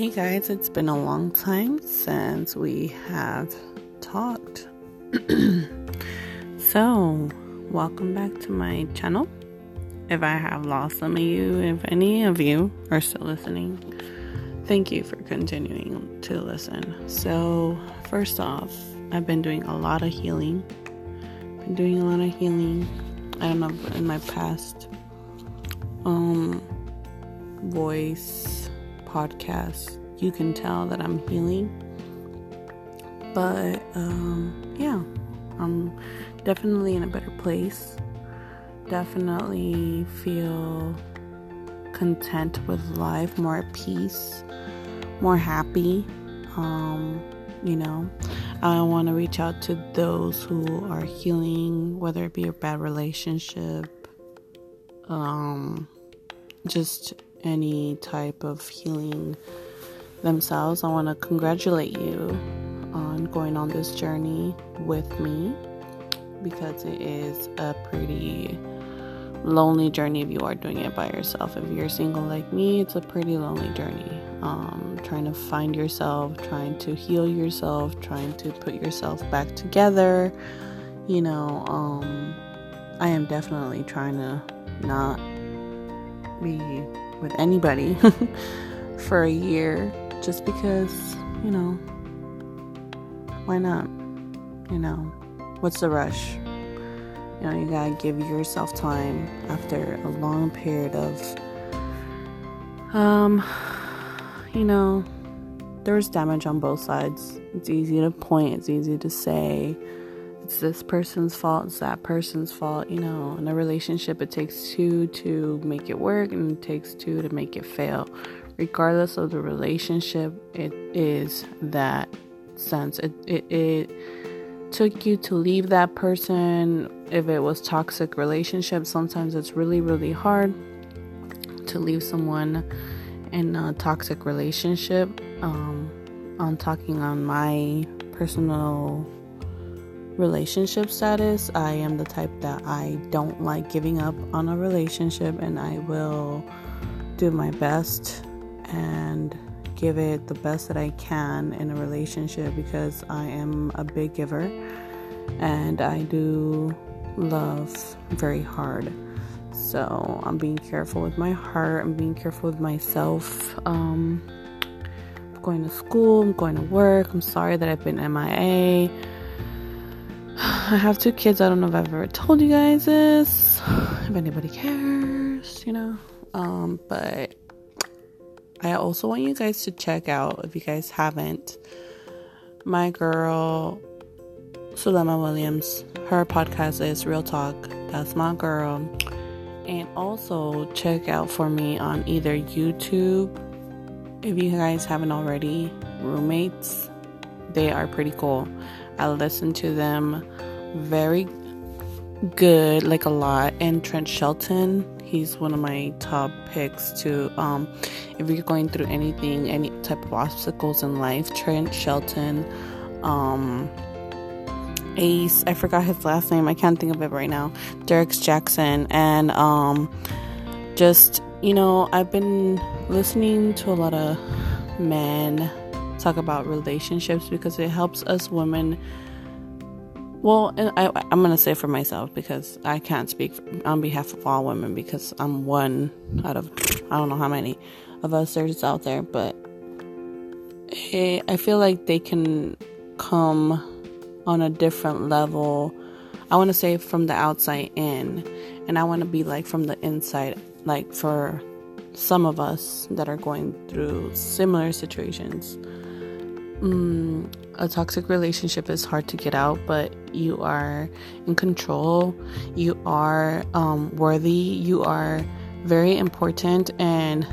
Hey guys, it's been a long time since we have talked. so, welcome back to my channel. If I have lost some of you, if any of you are still listening, thank you for continuing to listen. So, first off, I've been doing a lot of healing. Been doing a lot of healing. I don't know in my past um voice podcast, you can tell that I'm healing. But um, yeah, I'm definitely in a better place. Definitely feel content with life, more at peace, more happy. Um, you know, I want to reach out to those who are healing, whether it be a bad relationship, um, just any type of healing themselves. I want to congratulate you on going on this journey with me because it is a pretty lonely journey if you are doing it by yourself. If you're single like me, it's a pretty lonely journey. Um, trying to find yourself, trying to heal yourself, trying to put yourself back together. You know, um, I am definitely trying to not be with anybody for a year just because, you know, why not? You know, what's the rush? You know, you gotta give yourself time after a long period of, um, you know, there's damage on both sides. It's easy to point, it's easy to say, it's this person's fault, it's that person's fault, you know. In a relationship, it takes two to make it work, and it takes two to make it fail. Regardless of the relationship, it is that sense. It, it, it took you to leave that person. If it was toxic relationship, sometimes it's really, really hard to leave someone in a toxic relationship. Um, I'm talking on my personal relationship status, I am the type that I don't like giving up on a relationship and I will do my best and give it the best that I can in a relationship because I am a big giver and I do love very hard. So I'm being careful with my heart, I'm being careful with myself. Um, I'm going to school, I'm going to work. I'm sorry that I've been MIA. I have two kids. I don't know if I've ever told you guys this, if anybody cares, you know. Um, but I also want you guys to check out, if you guys haven't, my girl, Sulema Williams. Her podcast is Real Talk. That's my girl. And also check out for me on either YouTube, if you guys haven't already, roommates. They are pretty cool. I listen to them very good, like a lot. And Trent Shelton, he's one of my top picks to um if you're going through anything, any type of obstacles in life, Trent Shelton, um Ace, I forgot his last name, I can't think of it right now. Derrick Jaxn and um just you know, I've been listening to a lot of men talk about relationships because it helps us women well, and I, am going to say for myself because I can't speak on behalf of all women because I'm one out of I don't know how many of us there's out there, but it, I feel like they can come on a different level. I want to say from the outside in, and I want to be like from the inside, like for some of us that are going through similar situations. Mm, a toxic relationship is hard to get out, but you are in control, you are um, worthy, you are very important, and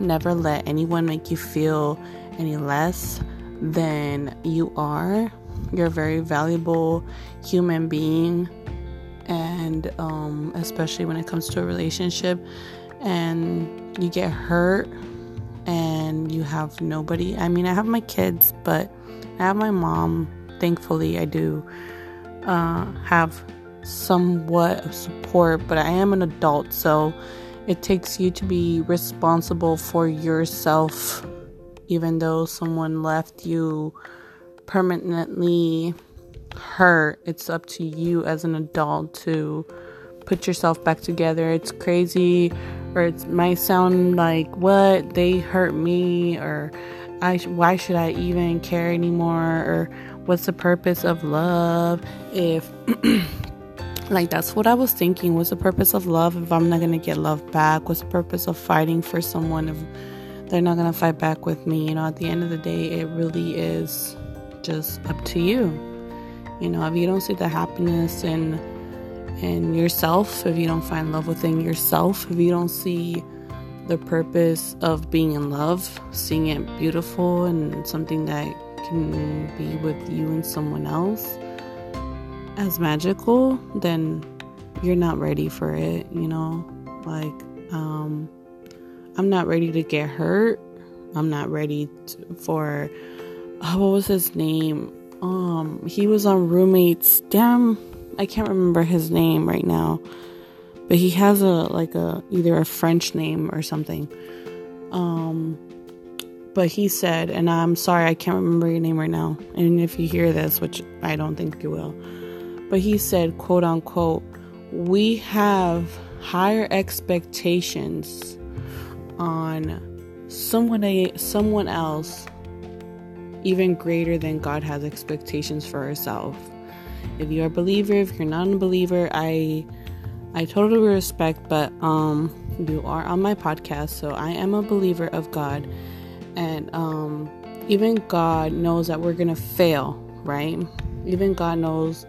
never let anyone make you feel any less than you are. You're a very valuable human being, and um, especially when it comes to a relationship, and you get hurt and you have nobody. I mean, I have my kids, but I have my mom. Thankfully, I do uh, have somewhat of support, but I am an adult, so it takes you to be responsible for yourself even though someone left you permanently hurt, it's up to you as an adult to put yourself back together. It's crazy, or it might sound like, what? They hurt me, or I, why should I even care anymore? Or what's the purpose of love if like that's what I was thinking. What's the purpose of love if I'm not gonna get love back? What's the purpose of fighting for someone if they're not gonna fight back with me? You know, at the end of the day, it really is just up to you. You know, if you don't see the happiness in in yourself, if you don't find love within yourself, if you don't see the purpose of being in love, seeing it beautiful and something that can be with you and someone else as magical, then you're not ready for it, you know? Like, um, I'm not ready to get hurt. I'm not ready to, for, oh, what was his name? Um, he was on Roommates. Damn, I can't remember his name right now. But he has a, like a, either a French name or something. Um, but he said, and I'm sorry, I can't remember your name right now. And if you hear this, which I don't think you will, but he said, quote unquote, we have higher expectations on someone someone else even greater than God has expectations for herself. If you're a believer, if you're not a believer, I I totally respect, but um you are on my podcast, so I am a believer of God. And um even God knows that we're gonna fail, right? Even God knows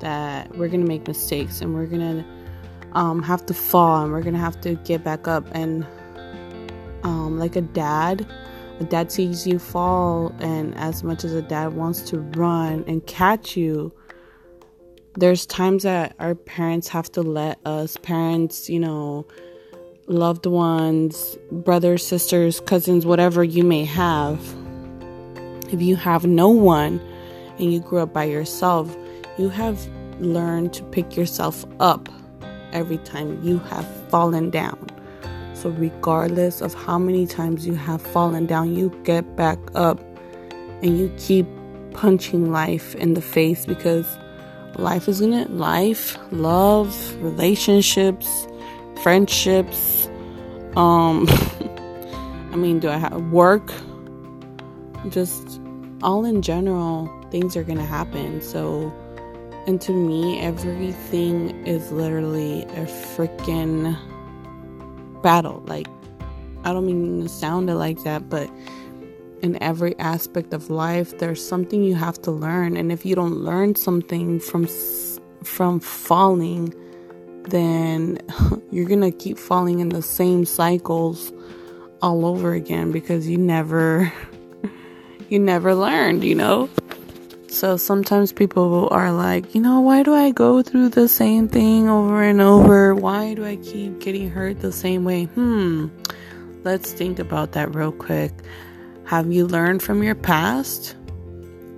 that we're gonna make mistakes and we're gonna um, have to fall and we're gonna have to get back up and um, like a dad a dad sees you fall and as much as a dad wants to run and catch you there's times that our parents have to let us parents you know loved ones brothers sisters cousins whatever you may have if you have no one and you grew up by yourself you have learned to pick yourself up every time you have fallen down. So, regardless of how many times you have fallen down, you get back up and you keep punching life in the face because life is gonna life, love, relationships, friendships. Um, I mean, do I have work? Just all in general, things are gonna happen. So, and to me, everything is literally a freaking battle. Like, I don't mean to sound it like that, but in every aspect of life, there's something you have to learn. And if you don't learn something from from falling, then you're gonna keep falling in the same cycles all over again because you never you never learned, you know? So sometimes people are like, you know, why do I go through the same thing over and over? Why do I keep getting hurt the same way? Hmm, let's think about that real quick. Have you learned from your past?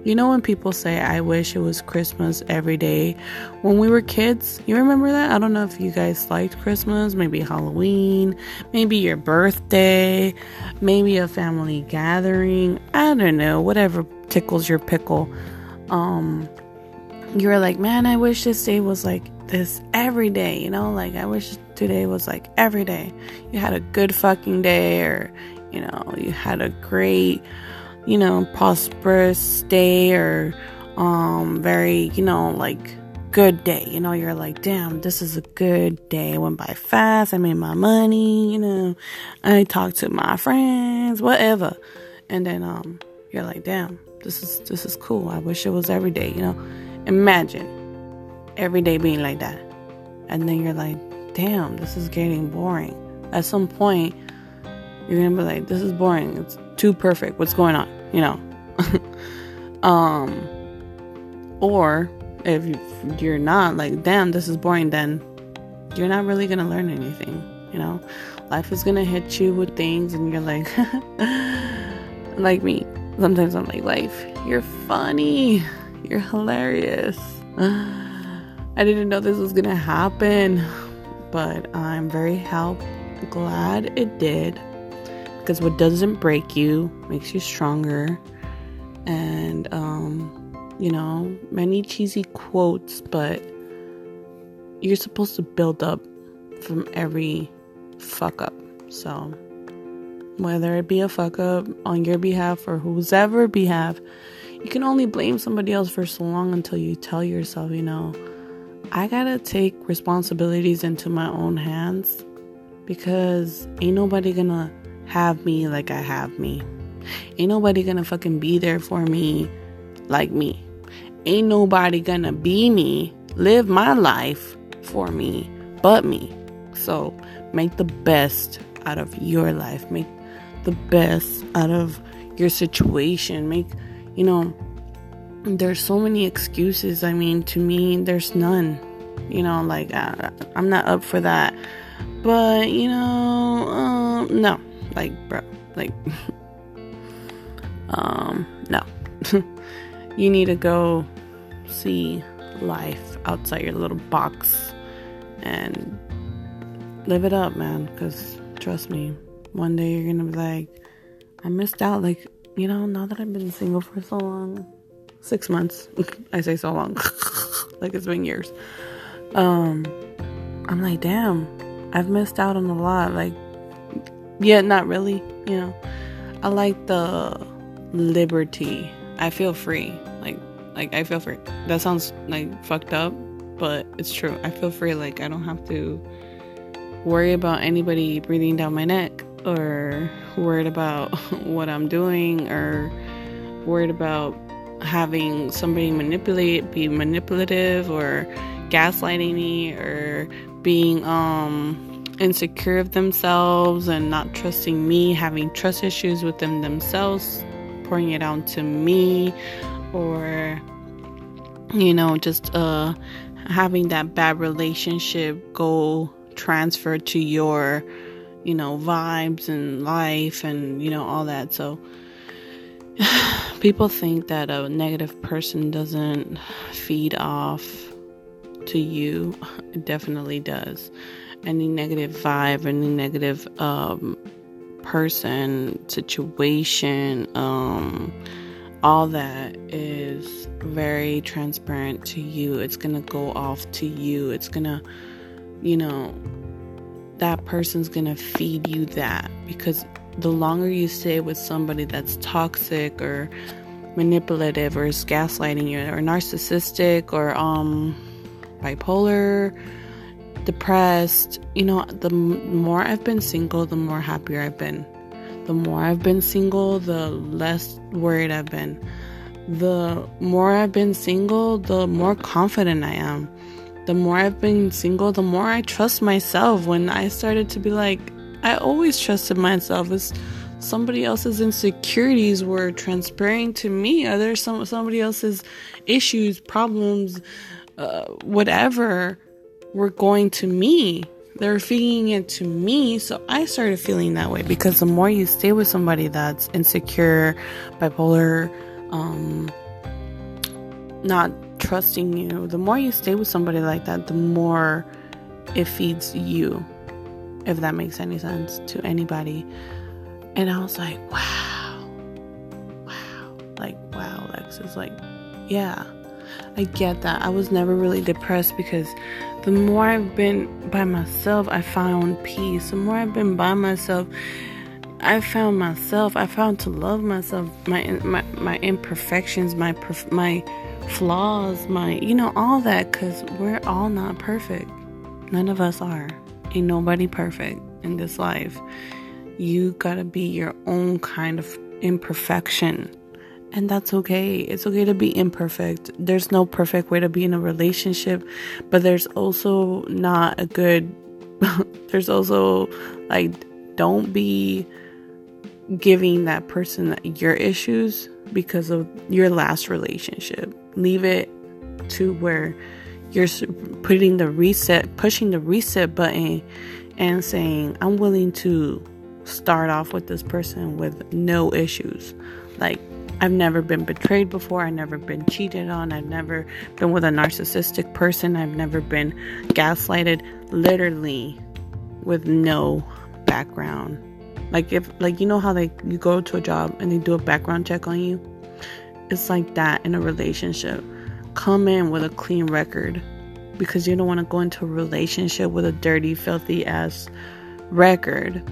You know, when people say, I wish it was Christmas every day when we were kids, you remember that? I don't know if you guys liked Christmas, maybe Halloween, maybe your birthday, maybe a family gathering. I don't know, whatever tickles your pickle um you were like, man, I wish this day was like this every day, you know? Like, I wish today was like every day. You had a good fucking day, or, you know, you had a great, you know, prosperous day, or, um, very, you know, like good day. You know, you're like, damn, this is a good day. I went by fast. I made my money, you know, I talked to my friends, whatever. And then, um, you're like, damn, this is this is cool. I wish it was every day, you know. Imagine every day being like that. And then you're like, damn, this is getting boring. At some point, you're gonna be like, this is boring. It's too perfect. What's going on? You know. um or if you're not like, damn, this is boring, then you're not really gonna learn anything, you know? Life is gonna hit you with things and you're like like me Sometimes I'm like, life, you're funny. You're hilarious. I didn't know this was gonna happen, but I'm very help glad it did because what doesn't break you makes you stronger. And, um, you know, many cheesy quotes, but you're supposed to build up from every fuck up. So, whether it be a fuck up on your behalf or whose ever behalf, you can only blame somebody else for so long until you tell yourself, you know, I gotta take responsibilities into my own hands because ain't nobody gonna have me like I have me. Ain't nobody gonna fucking be there for me like me. Ain't nobody gonna be me, live my life for me but me. So make the best out of your life. Make the best out of your situation. Make, you know, there's so many excuses. I mean, to me, there's none. You know, like, I, I'm not up for that. But, you know, um, no. Like, bro, like, um, no. you need to go see life outside your little box and live it up, man. Because trust me, one day you're gonna be like, I missed out. Like, you know, now that I've been single for so long, six months, I say so long, like it's been years. Um, I'm like, damn, I've missed out on a lot. Like, yeah, not really, you know. I like the liberty. I feel free. Like, like I feel free. That sounds like fucked up, but it's true. I feel free. Like I don't have to worry about anybody breathing down my neck or worried about what I'm doing or worried about having somebody manipulate be manipulative or gaslighting me or being um insecure of themselves and not trusting me having trust issues with them themselves pouring it out to me or you know just uh having that bad relationship go transfer to your you know vibes and life and you know all that. So people think that a negative person doesn't feed off to you. It definitely does any negative vibe any negative um, person situation um, all that is very transparent to you. It's going to go off to you. It's going to, you know, that person's going to feed you that because the longer you stay with somebody that's toxic or manipulative or is gaslighting you or narcissistic or um bipolar depressed you know the more i've been single the more happier i've been the more I've been single, the less worried I've been. The more I've been single, the more confident I am. The more I've been single, the more I trust myself. When I started to be like, I always trusted myself. As somebody else's insecurities were transparent to me. Other some somebody else's issues, problems, uh, whatever, were going to me they're feeding it to me. So I started feeling that way because the more you stay with somebody that's insecure, bipolar, um, not trusting you, the more you stay with somebody like that, the more it feeds you, if that makes any sense to anybody. And I was like, wow, wow, like, wow, Lex is like, yeah, I get that. I was never really depressed because the more I've been by myself, I found peace. The more I've been by myself, I found myself. I found to love myself, my my my imperfections, my my flaws, my you know all that. Cause we're all not perfect. None of us are. Ain't nobody perfect in this life. You gotta be your own kind of imperfection and that's okay. It's okay to be imperfect. There's no perfect way to be in a relationship, but there's also not a good there's also like don't be giving that person your issues because of your last relationship. Leave it to where you're putting the reset, pushing the reset button and saying, I'm willing to start off with this person with no issues. Like, I've never been betrayed before. I've never been cheated on. I've never been with a narcissistic person. I've never been gaslighted, literally with no background Like if like you know how they you go to a job and they do a background check on you? It's like that in a relationship. Come in with a clean record because you don't want to go into a relationship with a dirty, filthy ass record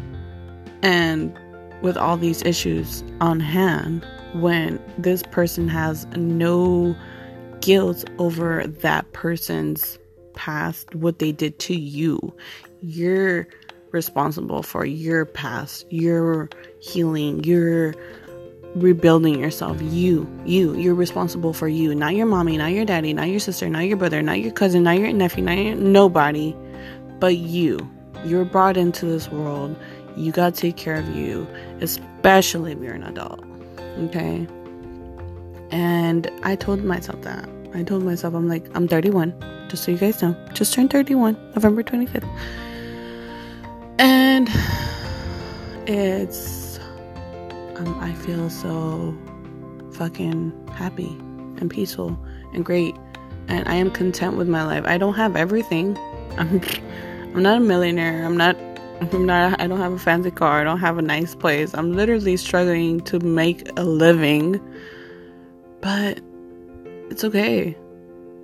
and with all these issues on hand when this person has no guilt over that person's past, what they did to you. You're responsible for your past, your healing, your rebuilding yourself. You, you, you're responsible for you, not your mommy, not your daddy, not your sister, not your brother, not your cousin, not your nephew, not your nobody, but you. You're brought into this world. You gotta take care of you, especially if you're an adult. Okay? And I told myself that. I told myself, I'm like, I'm 31, just so you guys know. Just turned 31, November 25th. And it's, um, I feel so fucking happy and peaceful and great. And I am content with my life. I don't have everything. I'm, I'm not a millionaire. I'm not I'm not I don't have a fancy car. I don't have a nice place. I'm literally struggling to make a living. But it's okay.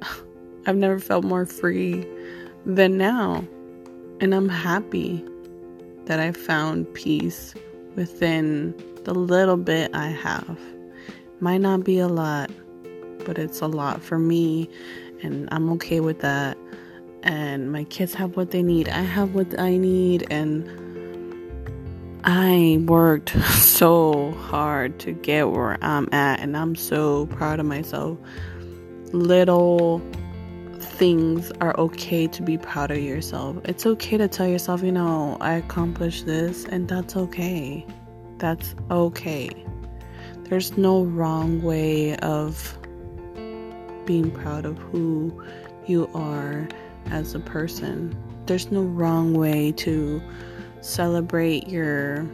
I've never felt more free than now. And I'm happy that I found peace within the little bit I have. Might not be a lot, but it's a lot for me, and I'm okay with that. And my kids have what they need, I have what I need, and I worked so hard to get where I'm at, and I'm so proud of myself. Little things are okay to be proud of yourself. It's okay to tell yourself, you know, I accomplished this, and that's okay. That's okay. There's no wrong way of being proud of who you are as a person. There's no wrong way to celebrate your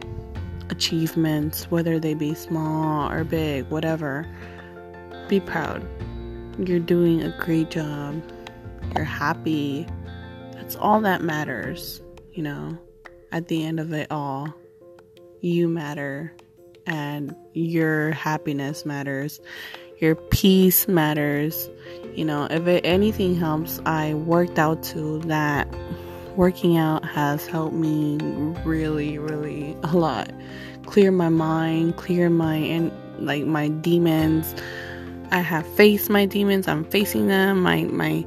achievements, whether they be small or big, whatever. Be proud. You're doing a great job you're happy. That's all that matters, you know. At the end of it all, you matter and your happiness matters. Your peace matters. You know, if it, anything helps, I worked out too. That working out has helped me really, really a lot. Clear my mind, clear my and like my demons. I have faced my demons. I'm facing them. My my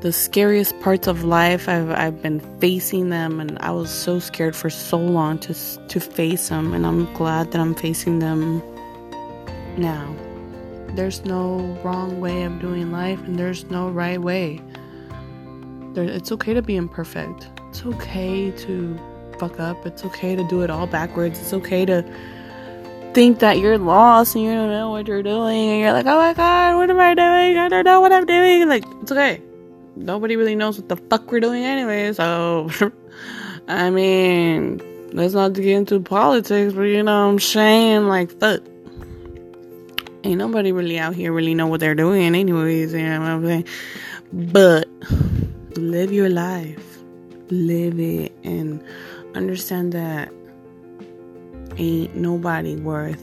the scariest parts of life I've I've been facing them and I was so scared for so long to to face them and I'm glad that I'm facing them now. There's no wrong way of doing life and there's no right way. There, it's okay to be imperfect. It's okay to fuck up. It's okay to do it all backwards. It's okay to think that you're lost and you don't know what you're doing and you're like, oh my god, what am I doing? I don't know what I'm doing. Like, it's okay nobody really knows what the fuck we're doing anyway. So, I mean, let's not get into politics, but you know what I'm saying? Like, fuck. Ain't nobody really out here really know what they're doing, anyways. You know what I'm saying? But live your life, live it, and understand that ain't nobody worth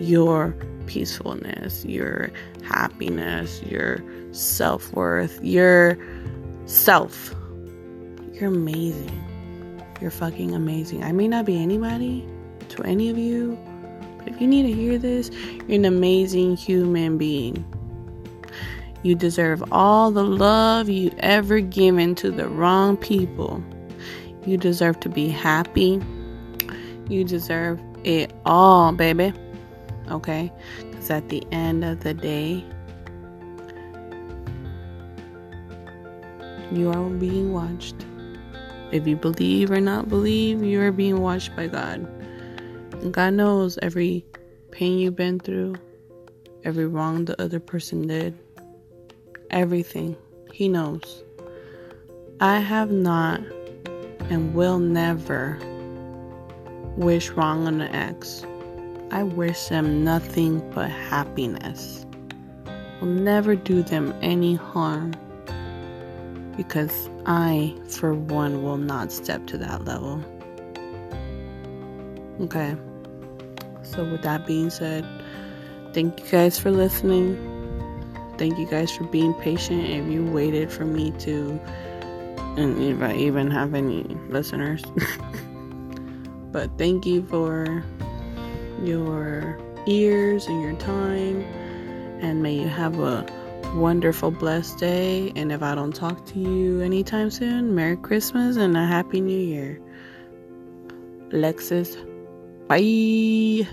your peacefulness, your happiness, your self worth, your self. You're amazing. You're fucking amazing. I may not be anybody to any of you, if you need to hear this, you're an amazing human being. You deserve all the love you ever given to the wrong people. You deserve to be happy. You deserve it all, baby. Okay? Because at the end of the day, You are being watched. If you believe or not believe, you are being watched by God. God knows every pain you've been through, every wrong the other person did, everything. He knows. I have not and will never wish wrong on an ex. I wish them nothing but happiness. Will never do them any harm because I, for one, will not step to that level. Okay. So, with that being said, thank you guys for listening. Thank you guys for being patient. If you waited for me to, and if I even have any listeners, but thank you for your ears and your time. And may you have a wonderful, blessed day. And if I don't talk to you anytime soon, Merry Christmas and a Happy New Year. Lexus, bye.